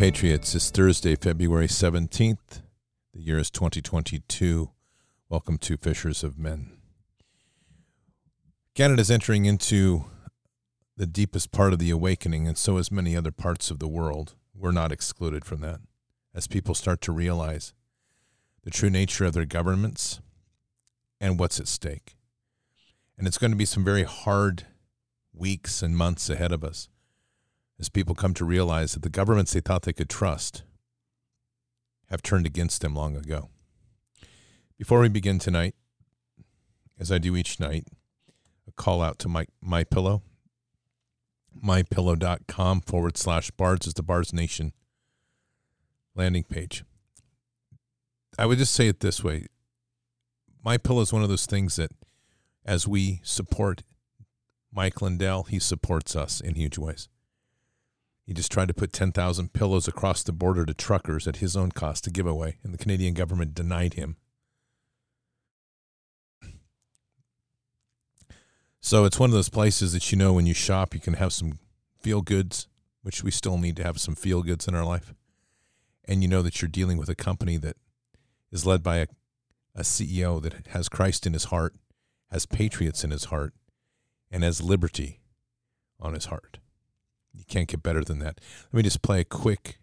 Patriots. It's Thursday, February 17th. The year is 2022. Welcome to Fishers of Men. Canada is entering into the deepest part of the awakening, and so is many other parts of the world. We're not excluded from that. As people start to realize the true nature of their governments and what's at stake. And it's going to be some very hard weeks and months ahead of us as people come to realize that the governments they thought they could trust have turned against them long ago. Before we begin tonight, as I do each night, a call out to my my pillow. MyPillow.com forward slash bards is the Bards Nation landing page. I would just say it this way. My pillow is one of those things that as we support Mike Lindell, he supports us in huge ways. He just tried to put 10,000 pillows across the border to truckers at his own cost to give away, and the Canadian government denied him. So it's one of those places that you know when you shop, you can have some feel goods, which we still need to have some feel goods in our life. And you know that you're dealing with a company that is led by a, a CEO that has Christ in his heart, has patriots in his heart, and has liberty on his heart. You can't get better than that. Let me just play a quick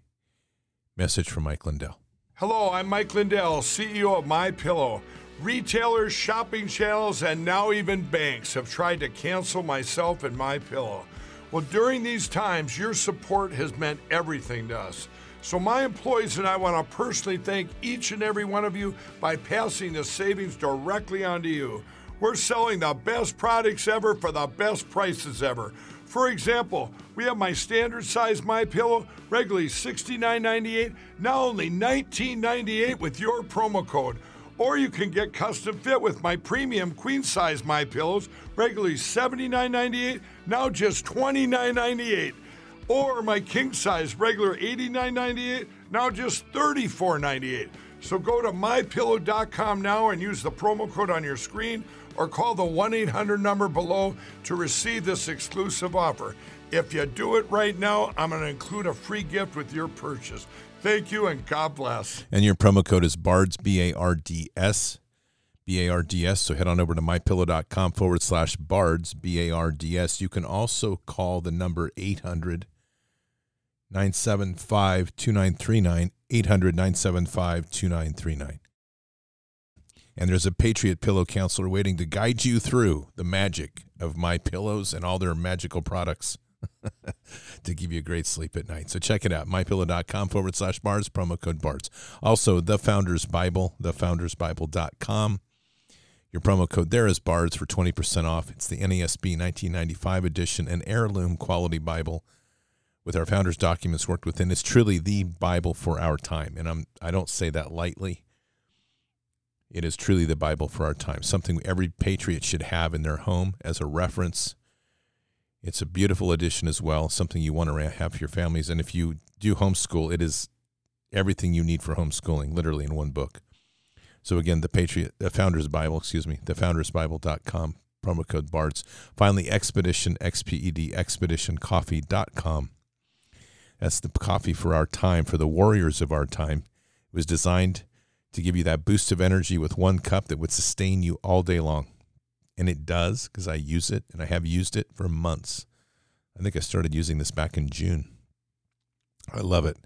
message from Mike Lindell. Hello, I'm Mike Lindell, CEO of My Pillow. Retailers, shopping channels, and now even banks have tried to cancel myself and My Pillow. Well, during these times, your support has meant everything to us. So, my employees and I want to personally thank each and every one of you by passing the savings directly onto you. We're selling the best products ever for the best prices ever. For example, we have my standard size My Pillow, regularly $69.98, now only $19.98 with your promo code. Or you can get custom fit with my premium queen size My Pillows, regularly $79.98, now just $29.98. Or my king size, regular $89.98, now just $34.98. So go to mypillow.com now and use the promo code on your screen or call the 1 800 number below to receive this exclusive offer. If you do it right now, I'm going to include a free gift with your purchase. Thank you and God bless. And your promo code is BARDS, B A R D S. B A R D S. So head on over to mypillow.com forward slash BARDS, B A R D S. You can also call the number 800 975 2939. 800 975 2939. And there's a Patriot Pillow counselor waiting to guide you through the magic of my pillows and all their magical products to give you a great sleep at night. So check it out, mypillow.com forward slash bards, promo code BARDS. Also, The Founders Bible, thefoundersbible.com. Your promo code there is BARDS for 20% off. It's the NASB 1995 edition, an heirloom quality Bible with our founders' documents worked within. It's truly the Bible for our time. And I'm, I don't say that lightly. It is truly the Bible for our time, something every patriot should have in their home as a reference. It's a beautiful addition as well, something you want to have for your families. And if you do homeschool, it is everything you need for homeschooling, literally in one book. So again, the Patriot, the Founders Bible, excuse me, thefoundersbible.com, promo code BARDS. Finally, Expedition, X-P-E-D, expeditioncoffee.com. That's the coffee for our time, for the warriors of our time. It was designed to give you that boost of energy with one cup that would sustain you all day long. And it does because I use it and I have used it for months. I think I started using this back in June. I love it.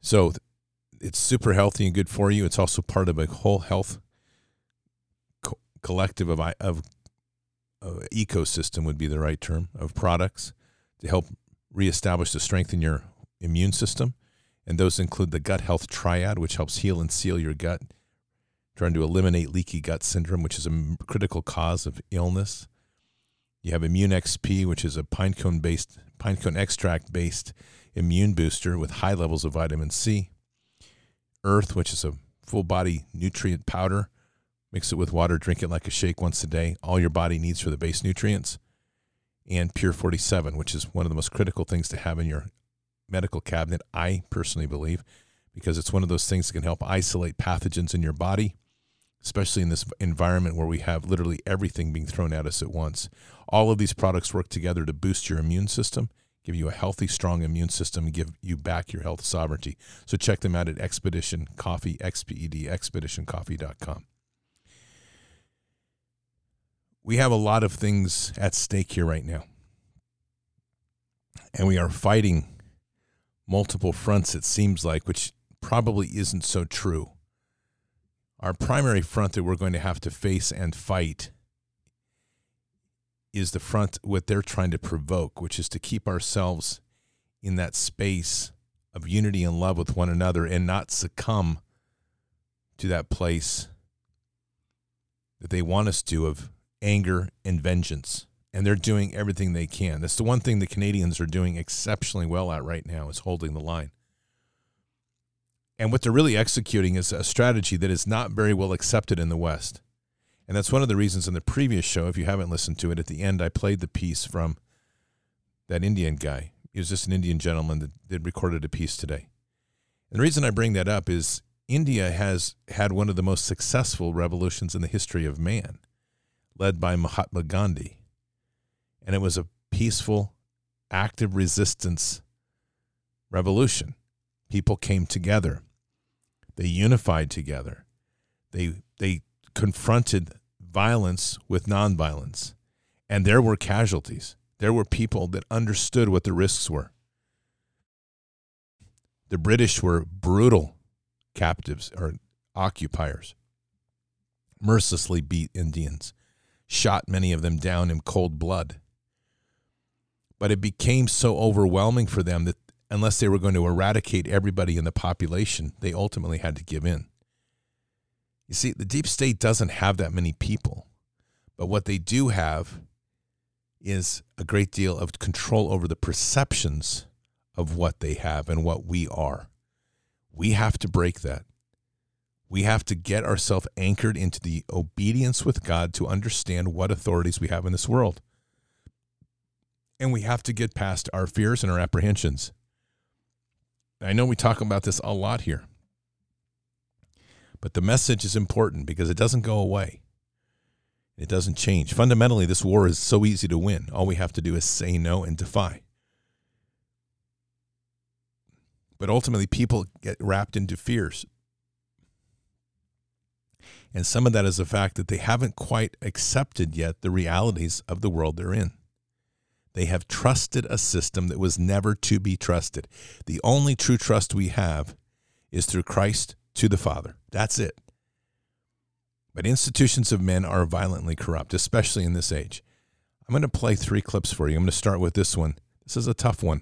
So it's super healthy and good for you. It's also part of a whole health co- collective of, of uh, ecosystem would be the right term of products to help reestablish the strength in your immune system and those include the gut health triad, which helps heal and seal your gut, trying to eliminate leaky gut syndrome, which is a critical cause of illness. You have Immune XP, which is a pinecone based, pinecone extract based immune booster with high levels of vitamin C. Earth, which is a full body nutrient powder. Mix it with water, drink it like a shake once a day. All your body needs for the base nutrients. And Pure 47, which is one of the most critical things to have in your medical cabinet, I personally believe, because it's one of those things that can help isolate pathogens in your body, especially in this environment where we have literally everything being thrown at us at once. All of these products work together to boost your immune system, give you a healthy, strong immune system, and give you back your health sovereignty. So check them out at Expedition Coffee, X-P-E-D, expeditioncoffee.com. We have a lot of things at stake here right now. And we are fighting multiple fronts, it seems like, which probably isn't so true. Our primary front that we're going to have to face and fight is the front what they're trying to provoke, which is to keep ourselves in that space of unity and love with one another and not succumb to that place that they want us to of anger and vengeance. And they're doing everything they can. That's the one thing the Canadians are doing exceptionally well at right now is holding the line. And what they're really executing is a strategy that is not very well accepted in the West. And that's one of the reasons in the previous show, if you haven't listened to it, at the end I played the piece from that Indian guy. He was just an Indian gentleman that, that recorded a piece today. And the reason I bring that up is India has had one of the most successful revolutions in the history of man, led by Mahatma Gandhi. And it was a peaceful, active resistance revolution. People came together. They unified together. They they confronted violence with nonviolence. And there were casualties. There were people that understood what the risks were. The British were brutal captives or occupiers, mercilessly beat Indians, shot many of them down in cold blood. But it became so overwhelming for them that unless they were going to eradicate everybody in the population, they ultimately had to give in. You see, the deep state doesn't have that many people, but what they do have is a great deal of control over the perceptions of what they have and what we are. We have to break that. We have to get ourselves anchored into the obedience with God to understand what authorities we have in this world. And we have to get past our fears and our apprehensions. I know we talk about this a lot here. But the message is important because it doesn't go away. It doesn't change. Fundamentally, this war is so easy to win. All we have to do is say no and defy. But ultimately, people get wrapped into fears. And some of that is the fact that they haven't quite accepted yet the realities of the world they're in. They have trusted a system that was never to be trusted. The only true trust we have is through Christ to the Father. That's it. But institutions of men are violently corrupt, especially in this age. I'm going to play three clips for you. I'm going to start with this one. This is a tough one.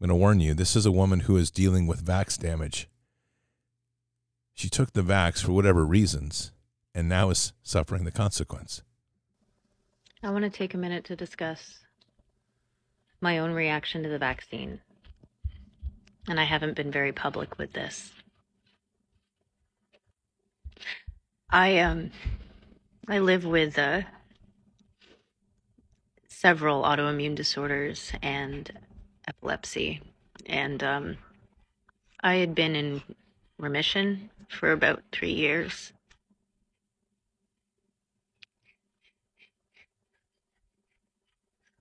I'm going to warn you. This is a woman who is dealing with vax damage. She took the vax for whatever reasons and now is suffering the consequence. I want to take a minute to discuss my own reaction to the vaccine. And I haven't been very public with this. I um I live with uh, several autoimmune disorders and epilepsy, and um, I had been in remission for about three years.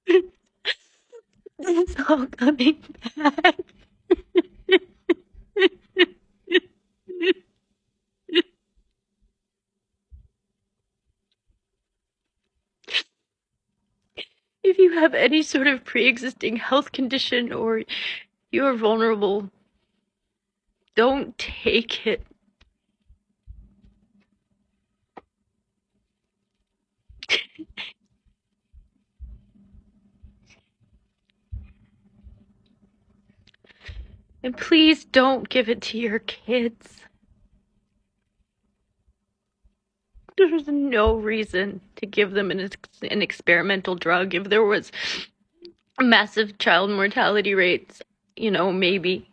it's all coming back. if you have any sort of pre existing health condition or you are vulnerable, don't take it. And please don't give it to your kids. there's no reason to give them an, an experimental drug. If there was massive child mortality rates, you know, maybe.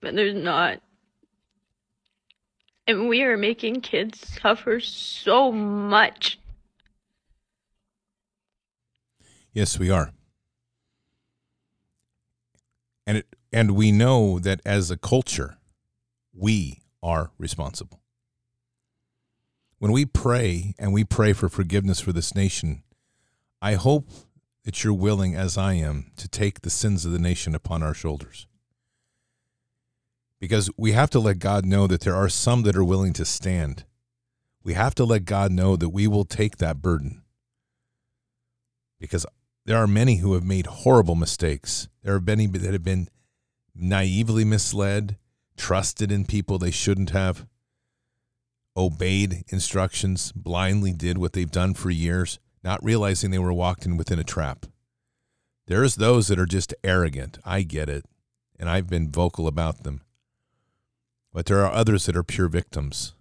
But there's not. And we are making kids suffer so much. Yes, we are. And it and we know that as a culture, we are responsible. When we pray and we pray for forgiveness for this nation, I hope that you're willing, as I am, to take the sins of the nation upon our shoulders. Because we have to let God know that there are some that are willing to stand. We have to let God know that we will take that burden. Because there are many who have made horrible mistakes. There are many that have been naively misled, trusted in people they shouldn't have, obeyed instructions, blindly did what they've done for years, not realizing they were walked in within a trap. There's those that are just arrogant. I get it. And I've been vocal about them. But there are others that are pure victims.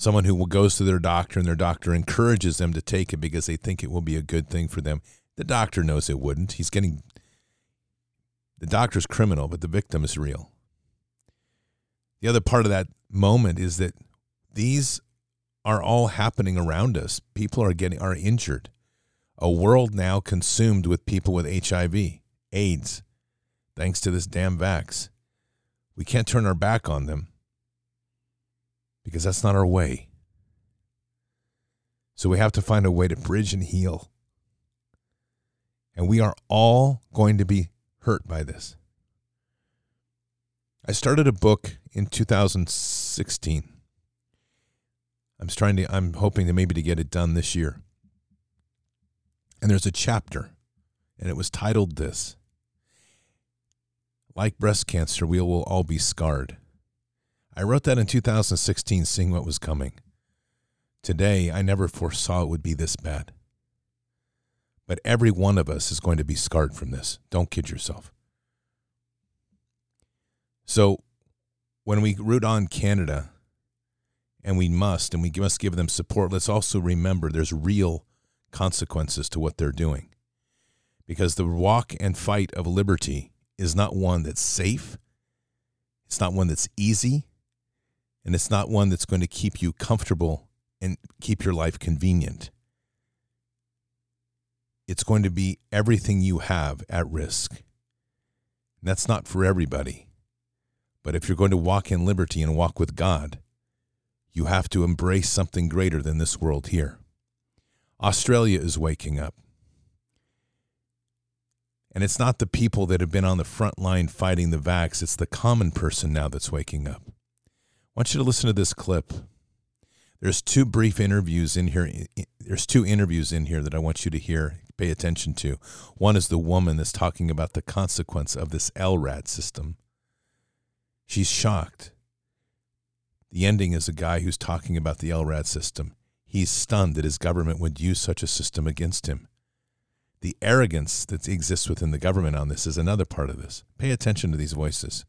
Someone who goes to their doctor and their doctor encourages them to take it because they think it will be a good thing for them. The doctor knows it wouldn't. He's getting the doctor's criminal, but the victim is real. The other part of that moment is that these are all happening around us. People are getting are injured. A world now consumed with people with HIV, AIDS, thanks to this damn vax. We can't turn our back on them because that's not our way. So we have to find a way to bridge and heal. And we are all going to be hurt by this. I started a book in 2016. I'm trying to I'm hoping to maybe to get it done this year. And there's a chapter and it was titled this. Like breast cancer, we will all be scarred. I wrote that in 2016 seeing what was coming. Today, I never foresaw it would be this bad. But every one of us is going to be scarred from this. Don't kid yourself. So, when we root on Canada, and we must, and we must give them support, let's also remember there's real consequences to what they're doing. Because the walk and fight of liberty is not one that's safe, it's not one that's easy, and it's not one that's going to keep you comfortable and keep your life convenient it's going to be everything you have at risk. And that's not for everybody. But if you're going to walk in liberty and walk with God, you have to embrace something greater than this world here. Australia is waking up. And it's not the people that have been on the front line fighting the vax, it's the common person now that's waking up. Want you to listen to this clip. There's two brief interviews in here. There's two interviews in here that I want you to hear pay attention to. One is the woman that's talking about the consequence of this LRAD system. She's shocked. The ending is a guy who's talking about the LRAD system. He's stunned that his government would use such a system against him. The arrogance that exists within the government on this is another part of this. Pay attention to these voices.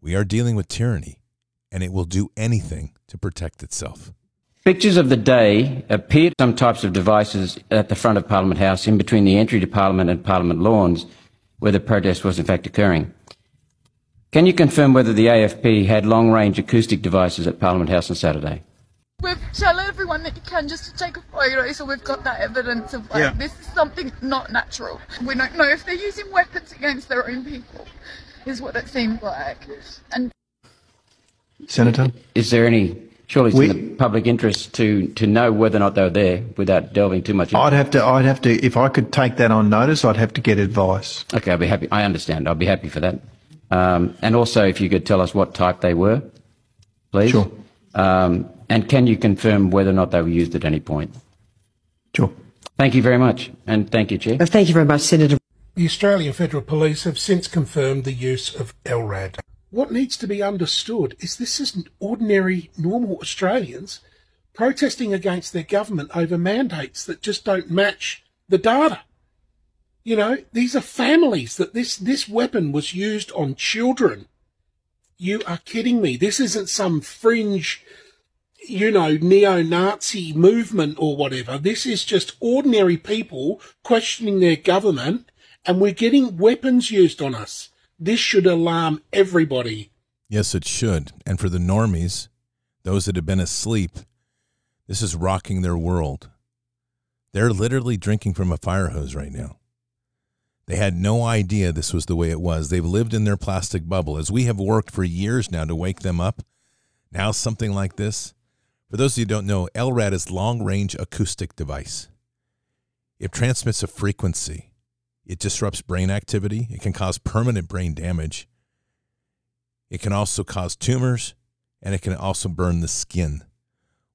We are dealing with tyranny, and it will do anything to protect itself. Pictures of the day appeared some types of devices at the front of Parliament House in between the entry to Parliament and Parliament lawns where the protest was in fact occurring. Can you confirm whether the AFP had long range acoustic devices at Parliament House on Saturday? We've tell everyone that you can just to take a photo so we've got that evidence of like Yeah. this is something not natural. We don't know if they're using weapons against their own people, is what it seems like. And Senator? Is there any, surely it's We- in the public interest to, to know whether or not they were there without delving too much into I'd have to, I'd have to, if I could take that on notice, I'd have to get advice. Okay, I'd be happy. I understand. I'd be happy for that. Um, and also, if you could tell us what type they were, please. Sure. Um, and can you confirm whether or not they were used at any point? Sure. Thank you very much. And thank you, Chair. Thank you very much, Senator. The Australian Federal Police have since confirmed the use of LRAD. What needs to be understood is this isn't ordinary, normal Australians protesting against their government over mandates that just don't match the data. You know, these are families that this, this weapon was used on children. You are kidding me. This isn't some fringe, you know, neo-Nazi movement or whatever. This is just ordinary people questioning their government and we're getting weapons used on us. This should alarm everybody. Yes, it should. And for the normies, those that have been asleep, this is rocking their world. They're literally drinking from a fire hose right now. They had no idea this was the way it was. They've lived in their plastic bubble. As we have worked for years now to wake them up, now something like this. For those of you who don't know, LRAD is long range acoustic device. it transmits a frequency. It disrupts brain activity. It can cause permanent brain damage. It can also cause tumors and it can also burn the skin.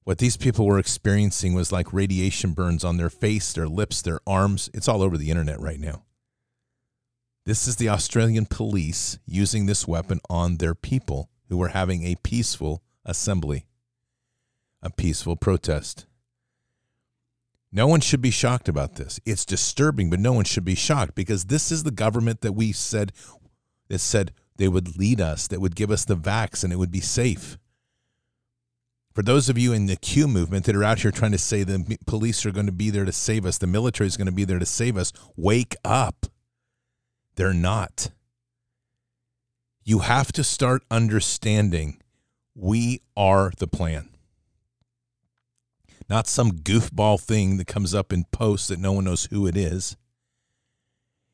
What these people were experiencing was like radiation burns on their face, their lips, their arms. It's all over the internet right now. This is the Australian police using this weapon on their people who were having a peaceful assembly, a peaceful protest. No one should be shocked about this. It's disturbing, but no one should be shocked because this is the government that we said that said they would lead us, that would give us the vax and it would be safe. For those of you in the Q movement that are out here trying to say the police are going to be there to save us, the military is going to be there to save us, wake up. They're not. You have to start understanding we are the plan. Not some goofball thing that comes up in posts that no one knows who it is.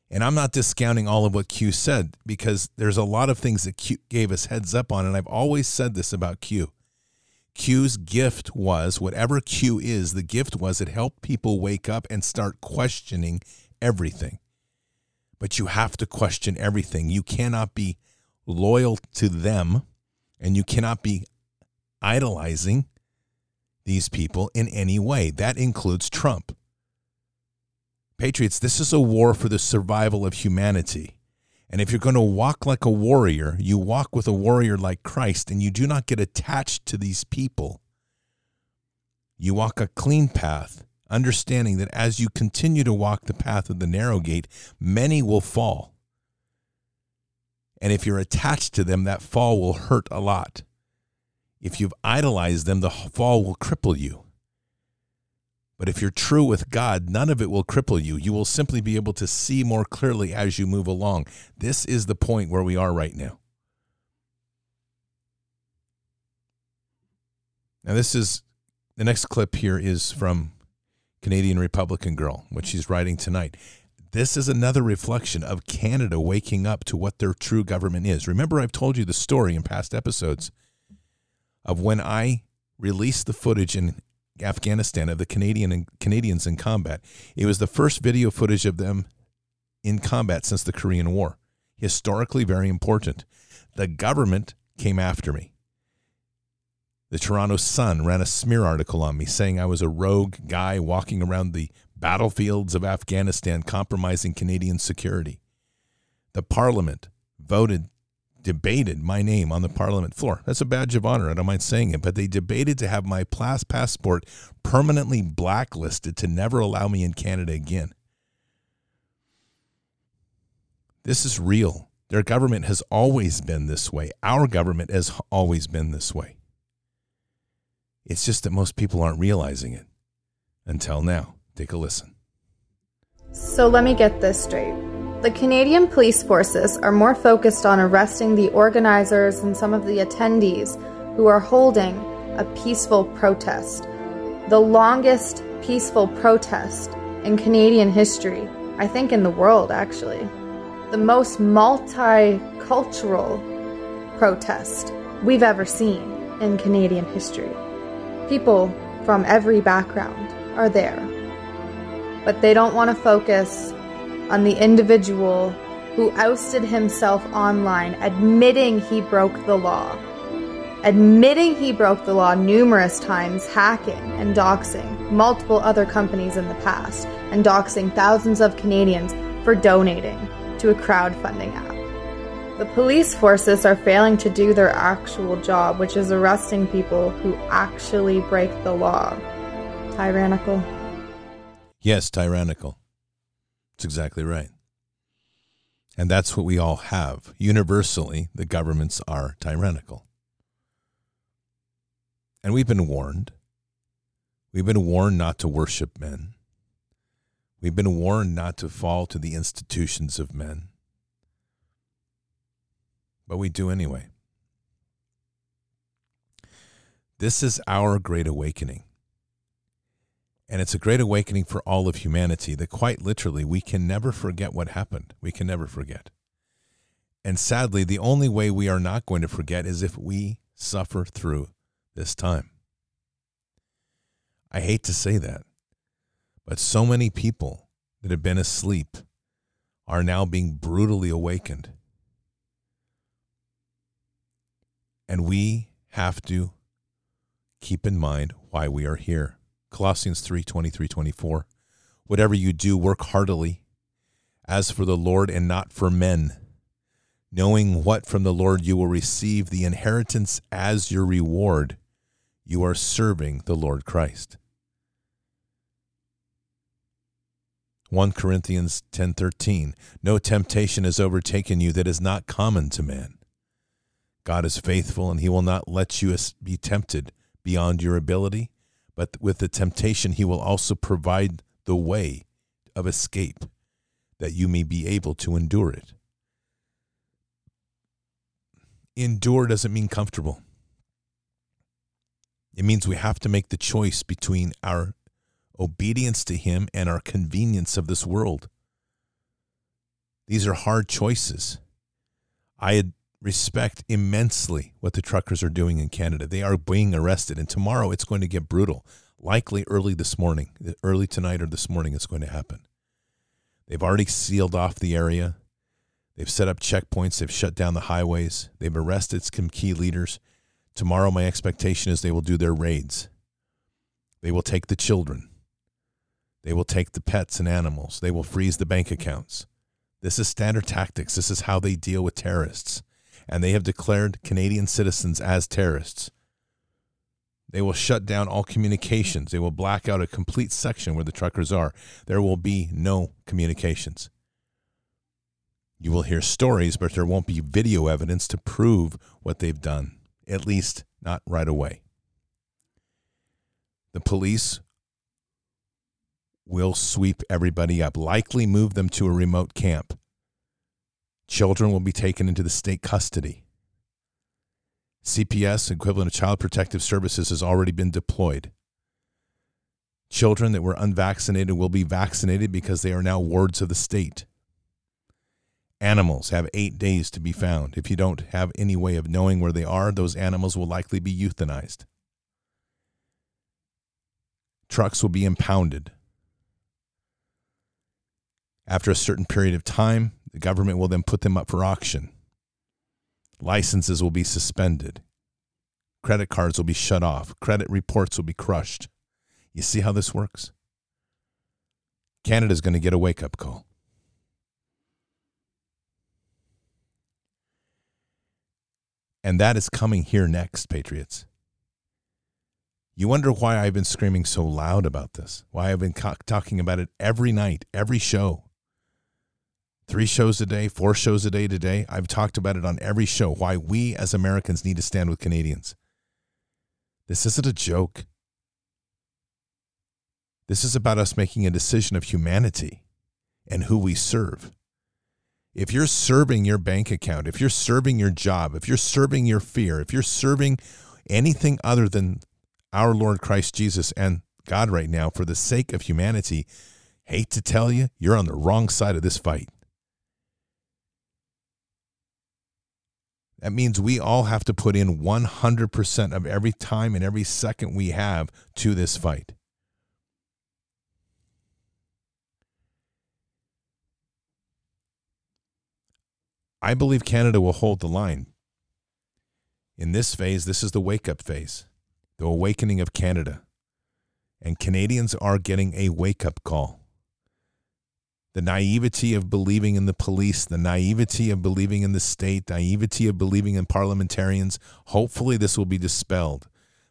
And I'm not discounting all of what Q said because there's a lot of things that Q gave us heads up on. And I've always said this about Q. Q's gift was whatever Q is, the gift was it helped people wake up and start questioning everything. But you have to question everything. You cannot be loyal to them and you cannot be idolizing these people in any way. That includes Trump. Patriots, this is a war for the survival of humanity. And if you're going to walk like a warrior, you walk with a warrior like Christ, and you do not get attached to these people. You walk a clean path, understanding that as you continue to walk the path of the narrow gate, many will fall. And if you're attached to them, that fall will hurt a lot. If you've idolized them, the fall will cripple you. But if you're true with God, none of it will cripple you. You will simply be able to see more clearly as you move along. This is the point where we are right now. Now, this is the next clip here is from Canadian Republican Girl, what she's writing tonight. This is another reflection of Canada waking up to what their true government is. Remember, I've told you the story in past episodes of when I released the footage in Afghanistan of the Canadian and Canadians in combat. It was the first video footage of them in combat since the Korean War. Historically very important. The government came after me. The Toronto Sun ran a smear article on me saying I was a rogue guy walking around the battlefields of Afghanistan compromising Canadian security. The parliament voted debated my name on the parliament floor. That's a badge of honor. I don't mind saying it, but they debated to have my class passport permanently blacklisted to never allow me in Canada again. This is real. Their government has always been this way. Our government has always been this way. It's just that most people aren't realizing it until now. Take a listen. So let me get this straight. The Canadian police forces are more focused on arresting the organizers and some of the attendees who are holding a peaceful protest. The longest peaceful protest in Canadian history, I think in the world actually. The most multicultural protest we've ever seen in Canadian history. People from every background are there. But they don't want to focus on the individual who ousted himself online, admitting he broke the law. Admitting he broke the law numerous times, hacking and doxing multiple other companies in the past, and doxing thousands of Canadians for donating to a crowdfunding app. The police forces are failing to do their actual job, which is arresting people who actually break the law. Tyrannical. Yes, tyrannical. That's exactly right. And that's what we all have. Universally, the governments are tyrannical. And we've been warned. We've been warned not to worship men. We've been warned not to fall to the institutions of men. But we do anyway. This is our great awakening. And it's a great awakening for all of humanity that quite literally we can never forget what happened. We can never forget. And sadly, the only way we are not going to forget is if we suffer through this time. I hate to say that, But so many people that have been asleep are now being brutally awakened. And we have to keep in mind why we are here. Colossians 3 23 24. Whatever you do, work heartily, as for the Lord and not for men, knowing what from the Lord you will receive the inheritance as your reward. You are serving the Lord Christ. 1 Corinthians 10:13 No temptation has overtaken you that is not common to man. God is faithful and he will not let you be tempted beyond your ability, but with the temptation he will also provide the way of escape that you may be able to endure it. Endure doesn't mean comfortable. It means we have to make the choice between our obedience to Him and our convenience of this world. These are hard choices. I respect immensely what the truckers are doing in Canada. They are being arrested, and tomorrow it's going to get brutal. Likely early this morning, early tonight or this morning, it's going to happen. They've already sealed off the area. They've set up checkpoints. They've shut down the highways. They've arrested some key leaders. Tomorrow, my expectation is they will do their raids. They will take the children. They will take the pets and animals. They will freeze the bank accounts. This is standard tactics. This is how they deal with terrorists. And they have declared Canadian citizens as terrorists. They will shut down all communications. They will black out a complete section where the truckers are. There will be no communications. You will hear stories, but there won't be video evidence to prove what they've done, at least not right away. The police will sweep everybody up, likely move them to a remote camp. Children will be taken into the state custody. CPS, equivalent of Child Protective Services, has already been deployed. Children that were unvaccinated will be vaccinated because they are now wards of the state. Animals have eight days to be found. If you don't have any way of knowing where they are, those animals will likely be euthanized. Trucks will be impounded. After a certain period of time, the government will then put them up for auction. Licenses will be suspended. Credit cards will be shut off. Credit reports will be crushed. You see how this works? Canada's going to get a wake up call. And that is coming here next, Patriots. You wonder why I've been screaming so loud about this, why I've been co- talking about it every night, every show three shows a day, four shows a day today. I've talked about it on every show why we as Americans need to stand with Canadians. This isn't a joke. This is about us making a decision of humanity and who we serve. If you're serving your bank account, if you're serving your job, if you're serving your fear, if you're serving anything other than our Lord Christ Jesus and God right now for the sake of humanity, hate to tell you, you're on the wrong side of this fight. That means we all have to put in 100% of every time and every second we have to this fight. I believe Canada will hold the line. In this phase, this is the wake up phase, the awakening of Canada. And Canadians are getting a wake up call the naivety of believing in the police, the naivety of believing in the state, naivety of believing in parliamentarians. Hopefully, this will be dispelled.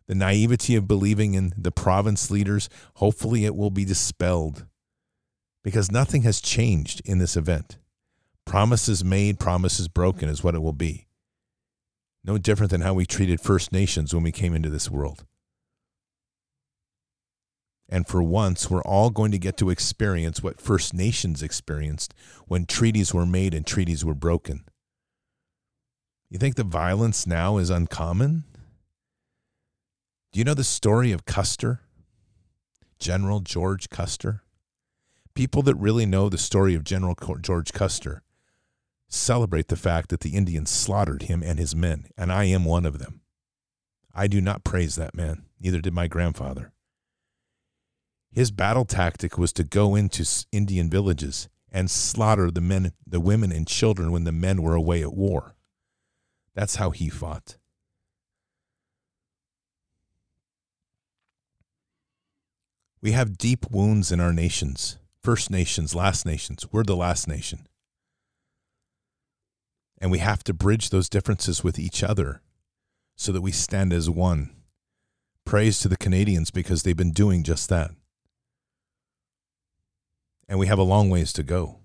The naivety of believing in the province leaders, hopefully, it will be dispelled because nothing has changed in this event. Promises made, promises broken is what it will be. No different than how we treated First Nations when we came into this world. And for once, we're all going to get to experience what First Nations experienced when treaties were made and treaties were broken. You think the violence now is uncommon? Do you know the story of Custer? General George Custer? People that really know the story of General George Custer celebrate the fact that the Indians slaughtered him and his men, and I am one of them. I do not praise that man, neither did my grandfather. His battle tactic was to go into Indian villages and slaughter the men, the women and children when the men were away at war. That's how he fought. We have deep wounds in our nations. First Nations, last nations. We're the last nation. And we have to bridge those differences with each other so that we stand as one. Praise to the Canadians because they've been doing just that. And we have a long ways to go.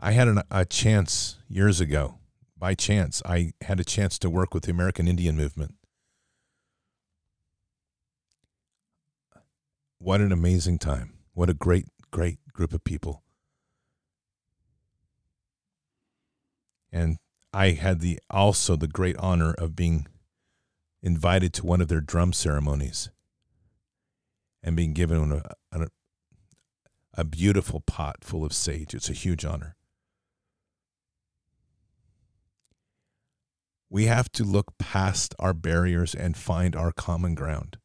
I had an, a chance years ago. By chance, I had a chance to work with the American Indian movement. What an amazing time. What a great, great group of people. And I had the also the great honor of being invited to one of their drum ceremonies and being given a, a, a beautiful pot full of sage. It's a huge honor. We have to look past our barriers and find our common ground.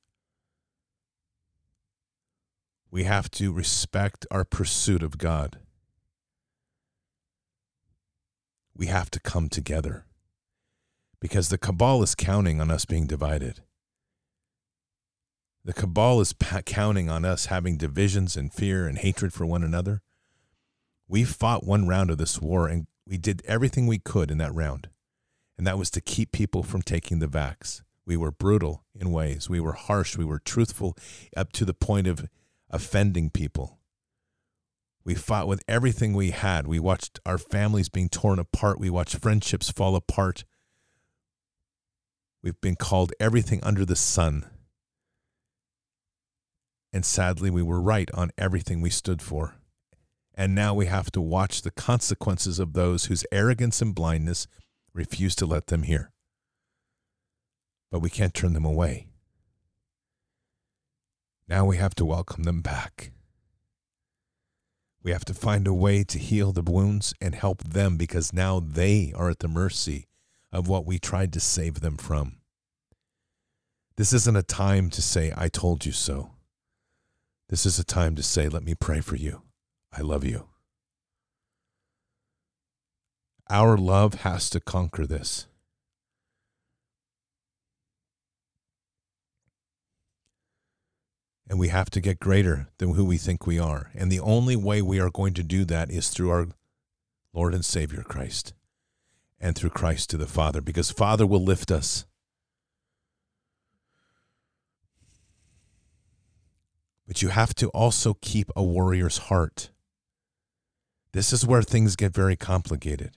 We have to respect our pursuit of God. We have to come together because the cabal is counting on us being divided. The cabal is pa- counting on us having divisions and fear and hatred for one another. We fought one round of this war and we did everything we could in that round. And that was to keep people from taking the vax. We were brutal in ways. We were harsh. We were truthful up to the point of offending people. We fought with everything we had. We watched our families being torn apart. We watched friendships fall apart. We've been called everything under the sun. And sadly, we were right on everything we stood for. And now we have to watch the consequences of those whose arrogance and blindness refuse to let them hear. But we can't turn them away. Now we have to welcome them back. We have to find a way to heal the wounds and help them because now they are at the mercy of what we tried to save them from. This isn't a time to say, I told you so. This is a time to say, Let me pray for you. I love you. Our love has to conquer this. And we have to get greater than who we think we are. And the only way we are going to do that is through our Lord and Savior Christ and through Christ to the Father, because Father will lift us. But you have to also keep a warrior's heart. This is where things get very complicated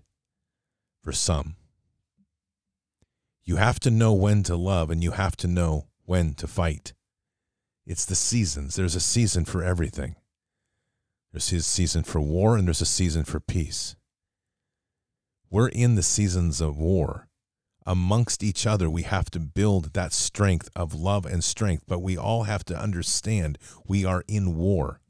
for some. You have to know when to love and you have to know when to fight. It's the seasons. There's a season for everything. There's a season for war and there's a season for peace. We're in the seasons of war amongst each other, we have to build that strength of love and strength, but we all have to understand we are in war.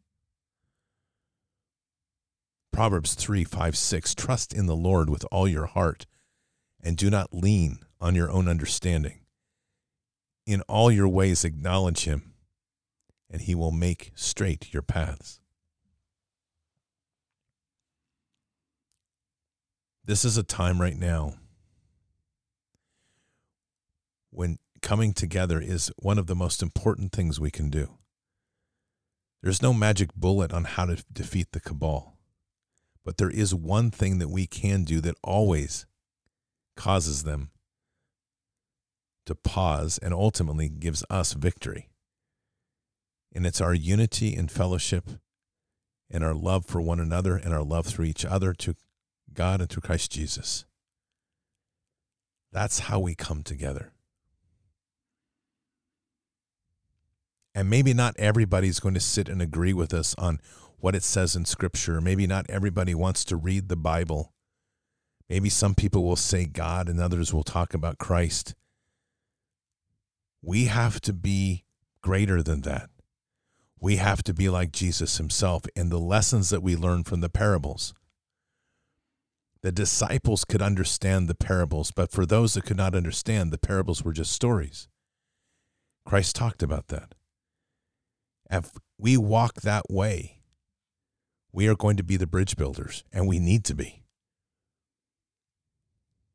Proverbs 3 5 6 Trust in the Lord with all your heart and do not lean on your own understanding. In all your ways, acknowledge him, and he will make straight your paths. This is a time right now when coming together is one of the most important things we can do. There's no magic bullet on how to defeat the cabal, but there is one thing that we can do that always causes them to pause and ultimately gives us victory. And it's our unity and fellowship and our love for one another and our love through each other to God and through Christ Jesus. That's how we come together. And maybe not everybody's going to sit and agree with us on what it says in Scripture. Maybe not everybody wants to read the Bible. Maybe some people will say God and others will talk about Christ. We have to be greater than that. We have to be like Jesus himself and the lessons that we learn from the parables. The disciples could understand the parables, but for those that could not understand, the parables were just stories. Christ talked about that. If we walk that way, we are going to be the bridge builders, and we need to be.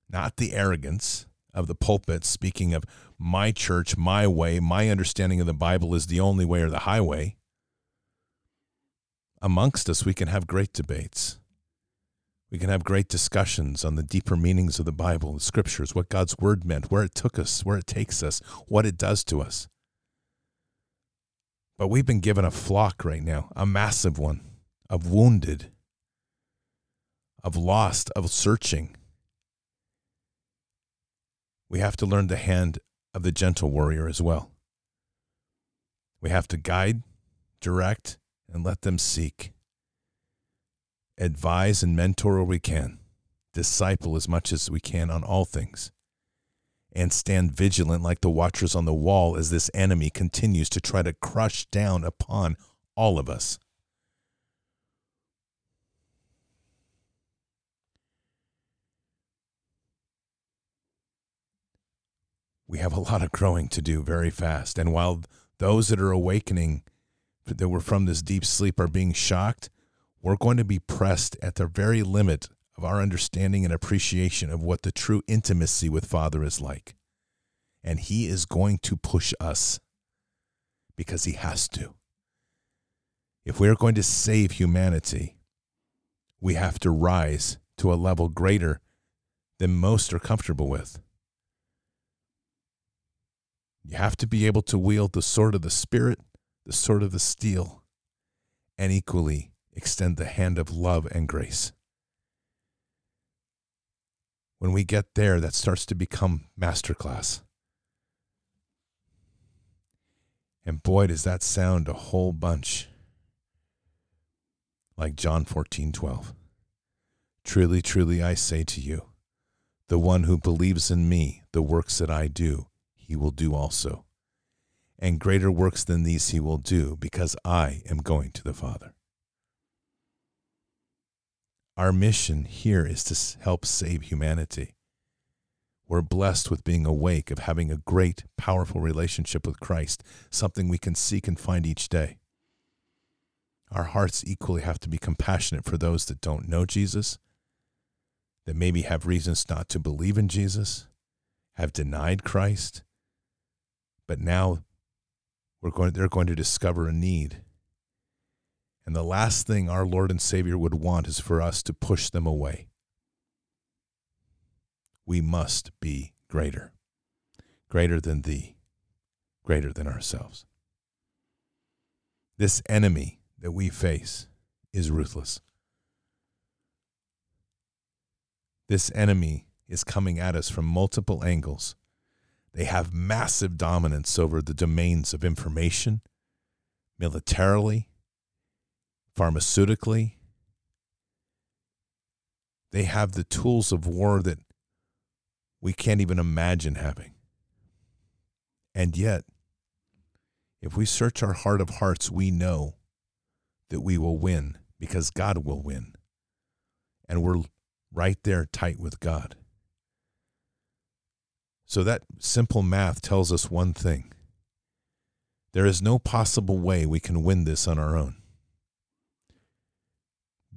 Not the arrogance of the pulpit speaking of my church, my way, my understanding of the Bible is the only way or the highway. Amongst us, we can have great debates. We can have great discussions on the deeper meanings of the Bible, the scriptures, what God's word meant, where it took us, where it takes us, what it does to us. But we've been given a flock right now, a massive one, of wounded, of lost, of searching. We have to learn the hand of the gentle warrior as well. We have to guide, direct, and let them seek advise and mentor where we can, disciple as much as we can on all things, and stand vigilant like the watchers on the wall as this enemy continues to try to crush down upon all of us. We have a lot of growing to do very fast. And while those that are awakening that were from this deep sleep are being shocked, we're going to be pressed at the very limit of our understanding and appreciation of what the true intimacy with Father is like. And He is going to push us because He has to. If we are going to save humanity, we have to rise to a level greater than most are comfortable with. You have to be able to wield the sword of the Spirit, the sword of the steel, and equally extend the hand of love and grace. When we get there, that starts to become masterclass. And boy, does that sound a whole bunch like John 14, 12. Truly, truly, I say to you, the one who believes in me, the works that I do, he will do also. And greater works than these he will do, because I am going to the Father. Our mission here is to help save humanity. We're blessed with being awake, of having a great, powerful relationship with Christ, something we can seek and find each day. Our hearts equally have to be compassionate for those that don't know Jesus, that maybe have reasons not to believe in Jesus, have denied Christ, but now we're going, they're going to discover a need and the last thing our Lord and Savior would want is for us to push them away. We must be greater, greater than thee, greater than ourselves. This enemy that we face is ruthless. This enemy is coming at us from multiple angles. They have massive dominance over the domains of information, militarily, pharmaceutically. They have the tools of war that we can't even imagine having. And yet, if we search our heart of hearts, we know that we will win because God will win. And we're right there tight with God. So that simple math tells us one thing there is no possible way we can win this on our own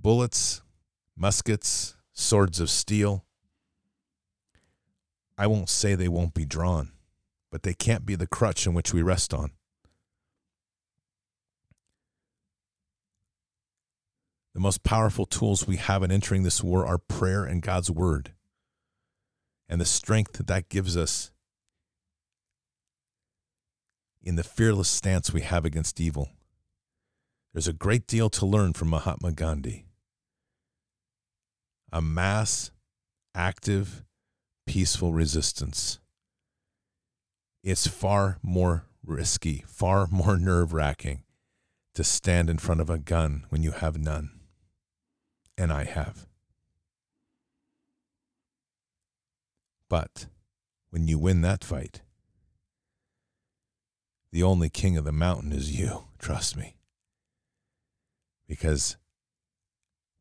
bullets, muskets, swords of steel. I won't say they won't be drawn, but they can't be the crutch in which we rest on. The most powerful tools we have in entering this war are prayer and God's word, and the strength that that gives us in the fearless stance we have against evil. There's a great deal to learn from Mahatma Gandhi a mass, active, peaceful resistance. It's far more risky, far more nerve wracking to stand in front of a gun when you have none. And I have. But when you win that fight, the only king of the mountain is you, trust me. Because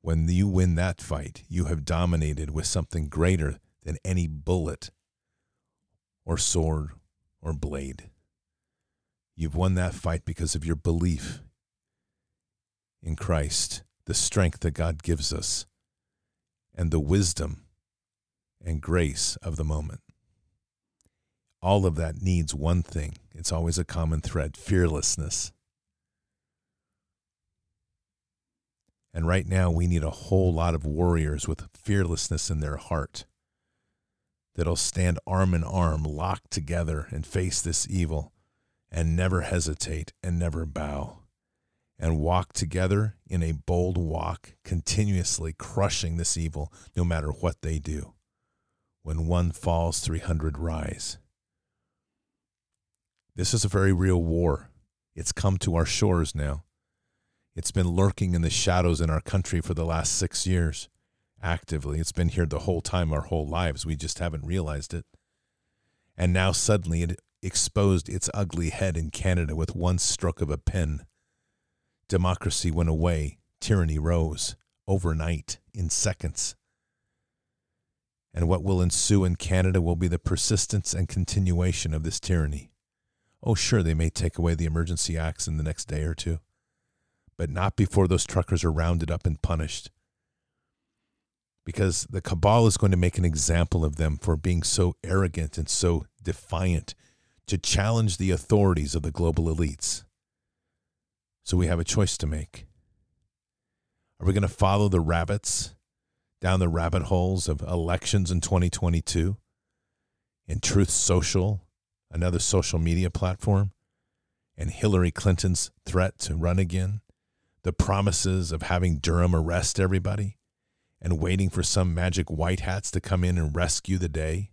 when you win that fight, you have dominated with something greater than any bullet or sword or blade. You've won that fight because of your belief in Christ, the strength that God gives us, and the wisdom and grace of the moment. All of that needs one thing. It's always a common thread fearlessness. And right now, we need a whole lot of warriors with fearlessness in their heart that'll stand arm in arm, locked together, and face this evil and never hesitate and never bow and walk together in a bold walk, continuously crushing this evil no matter what they do. When one falls, 300 rise. This is a very real war. It's come to our shores now. It's been lurking in the shadows in our country for the last six years, actively. It's been here the whole time, our whole lives. We just haven't realized it. And now suddenly it exposed its ugly head in Canada with one stroke of a pen. Democracy went away, tyranny rose overnight in seconds. And what will ensue in Canada will be the persistence and continuation of this tyranny. Oh, sure, they may take away the emergency acts in the next day or two but not before those truckers are rounded up and punished. Because the cabal is going to make an example of them for being so arrogant and so defiant to challenge the authorities of the global elites. So we have a choice to make. Are we going to follow the rabbits down the rabbit holes of elections in 2022 and Truth Social, another social media platform, and Hillary Clinton's threat to run again? The promises of having Durham arrest everybody and waiting for some magic white hats to come in and rescue the day?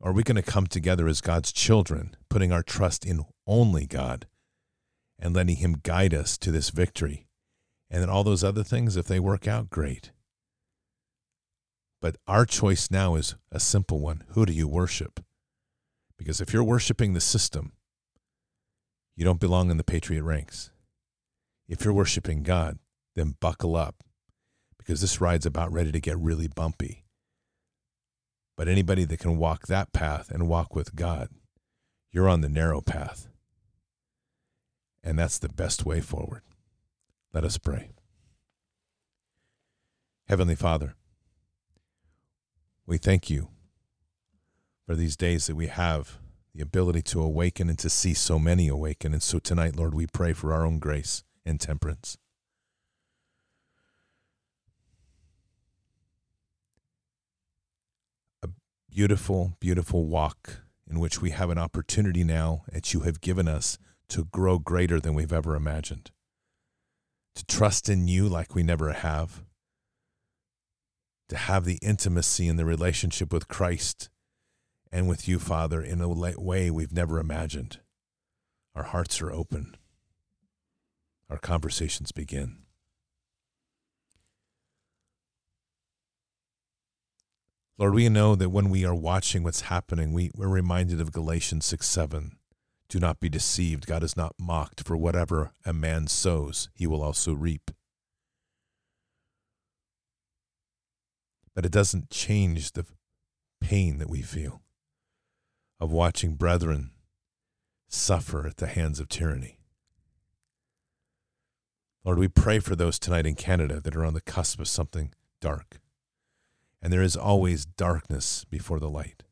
Are we going to come together as God's children, putting our trust in only God and letting Him guide us to this victory? And then all those other things, if they work out, great. But our choice now is a simple one who do you worship? Because if you're worshiping the system, you don't belong in the patriot ranks. If you're worshiping God, then buckle up because this ride's about ready to get really bumpy. But anybody that can walk that path and walk with God, you're on the narrow path. And that's the best way forward. Let us pray. Heavenly Father, we thank you for these days that we have the ability to awaken and to see so many awaken. And so tonight, Lord, we pray for our own grace and temperance. A beautiful, beautiful walk in which we have an opportunity now that you have given us to grow greater than we've ever imagined, to trust in you like we never have, to have the intimacy and the relationship with Christ and with you, Father, in a way we've never imagined. Our hearts are open our conversations begin. Lord, we know that when we are watching what's happening, we, we're reminded of Galatians 6 7. Do not be deceived. God is not mocked, for whatever a man sows, he will also reap. But it doesn't change the pain that we feel of watching brethren suffer at the hands of tyranny. Lord, we pray for those tonight in Canada that are on the cusp of something dark. And there is always darkness before the light.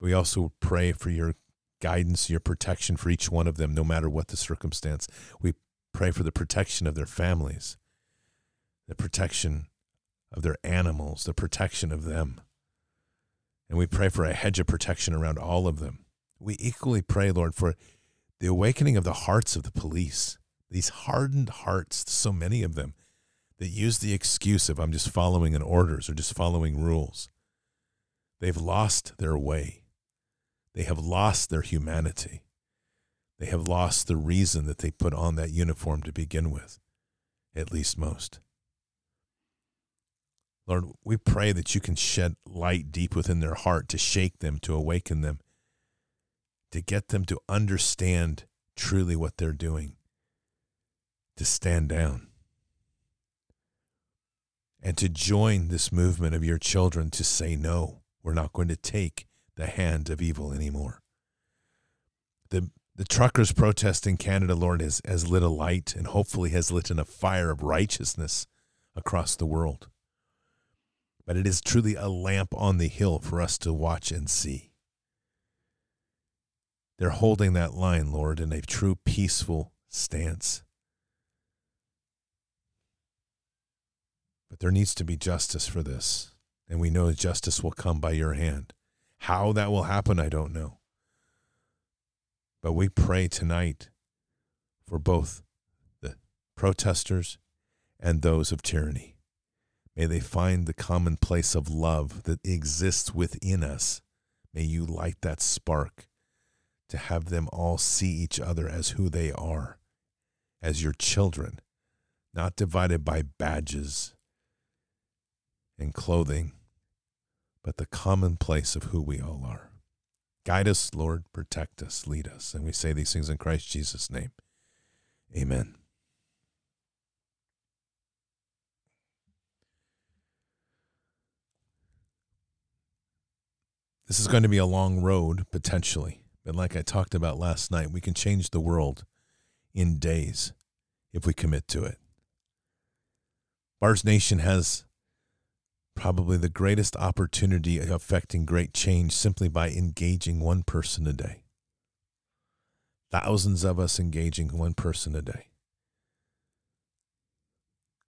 We also pray for your guidance, your protection for each one of them, no matter what the circumstance. We pray for the protection of their families, the protection of their animals, the protection of them. And we pray for a hedge of protection around all of them. We equally pray, Lord, for the awakening of the hearts of the police, these hardened hearts, so many of them, that use the excuse of I'm just following an orders or just following rules. They've lost their way. They have lost their humanity. They have lost the reason that they put on that uniform to begin with, at least most. Lord, we pray that you can shed light deep within their heart to shake them, to awaken them, to get them to understand truly what they're doing, to stand down, and to join this movement of your children to say, no, we're not going to take the hand of evil anymore. The the truckers protest in Canada, Lord, has, has lit a light and hopefully has lit in a fire of righteousness across the world. But it is truly a lamp on the hill for us to watch and see. They're holding that line, Lord, in a true peaceful stance. But there needs to be justice for this, and we know justice will come by your hand. How that will happen, I don't know. But we pray tonight for both the protesters and those of tyranny. May they find the common place of love that exists within us. May you light that spark to have them all see each other as who they are, as your children, not divided by badges and clothing, but the commonplace of who we all are. Guide us, Lord, protect us, lead us. And we say these things in Christ Jesus' name. Amen. This is going to be a long road, potentially. But like I talked about last night, we can change the world in days if we commit to it. Bards Nation has probably the greatest opportunity of affecting great change simply by engaging one person a day. Thousands of us engaging one person a day.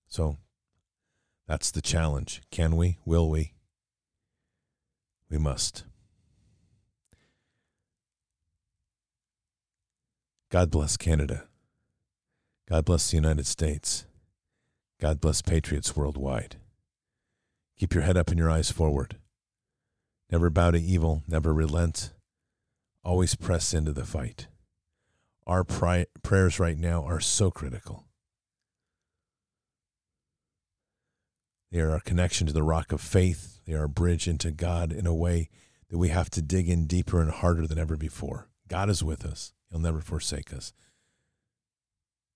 So that's the challenge. Can we? Will we? We must. God bless Canada. God bless the United States. God bless patriots worldwide. Keep your head up and your eyes forward. Never bow to evil, never relent. Always press into the fight. Our pri- prayers right now are so critical. They are our connection to the rock of faith. They are a bridge into God in a way that we have to dig in deeper and harder than ever before. God is with us, He'll never forsake us.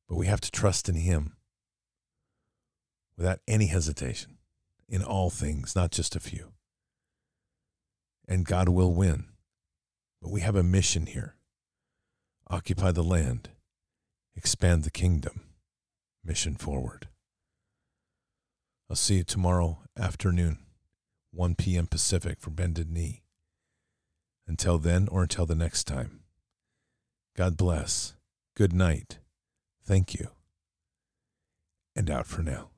But we have to trust in Him without any hesitation in all things, not just a few. And God will win. But we have a mission here occupy the land, expand the kingdom, mission forward. I'll see you tomorrow afternoon, 1 p.m. Pacific for Bended Knee. Until then, or until the next time, God bless. Good night. Thank you. And out for now.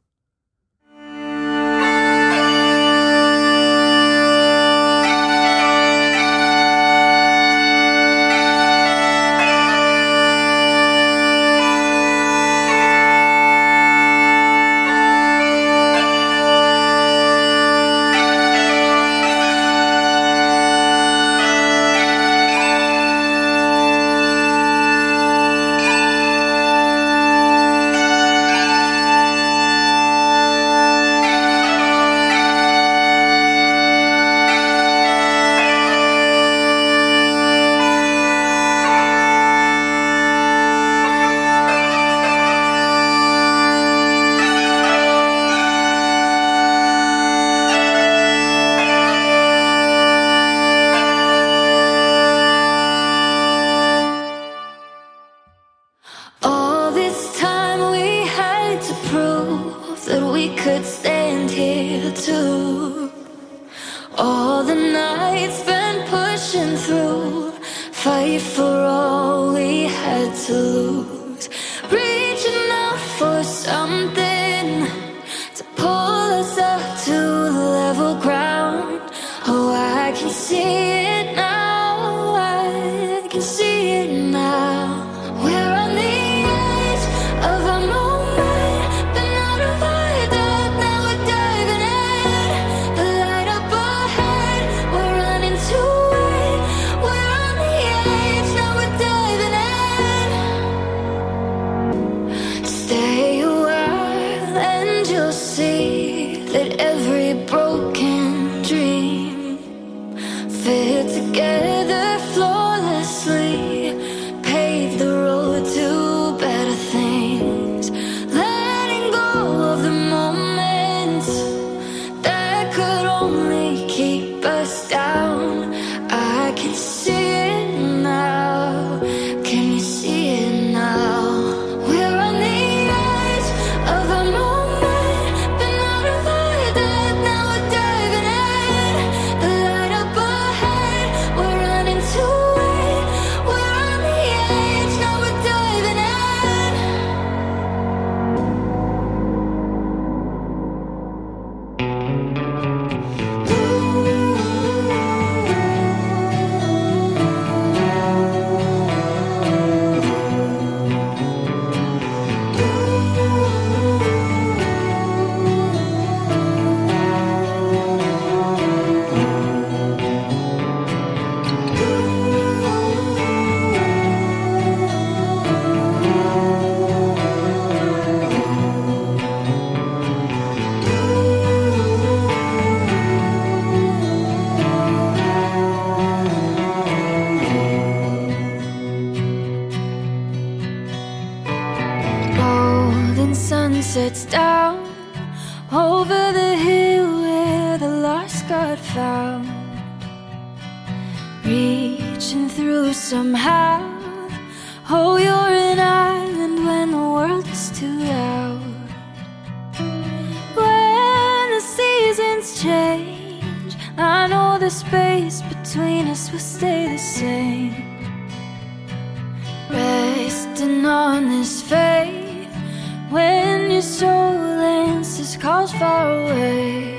the space between us will stay the same. Resting on this faith when your soul answers calls far away.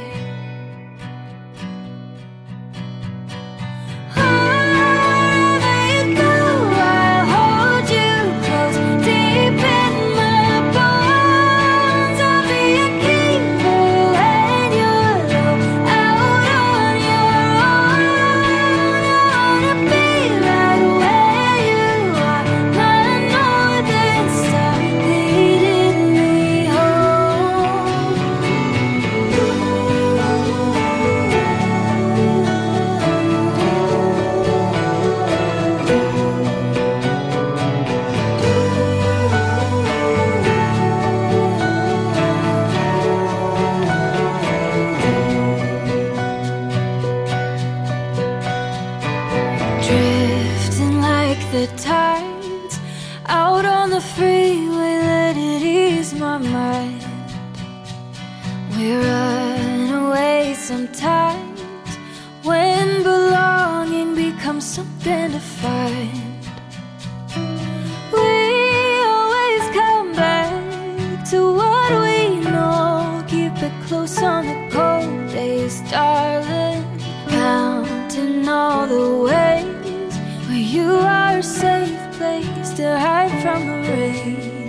To hide from the rain.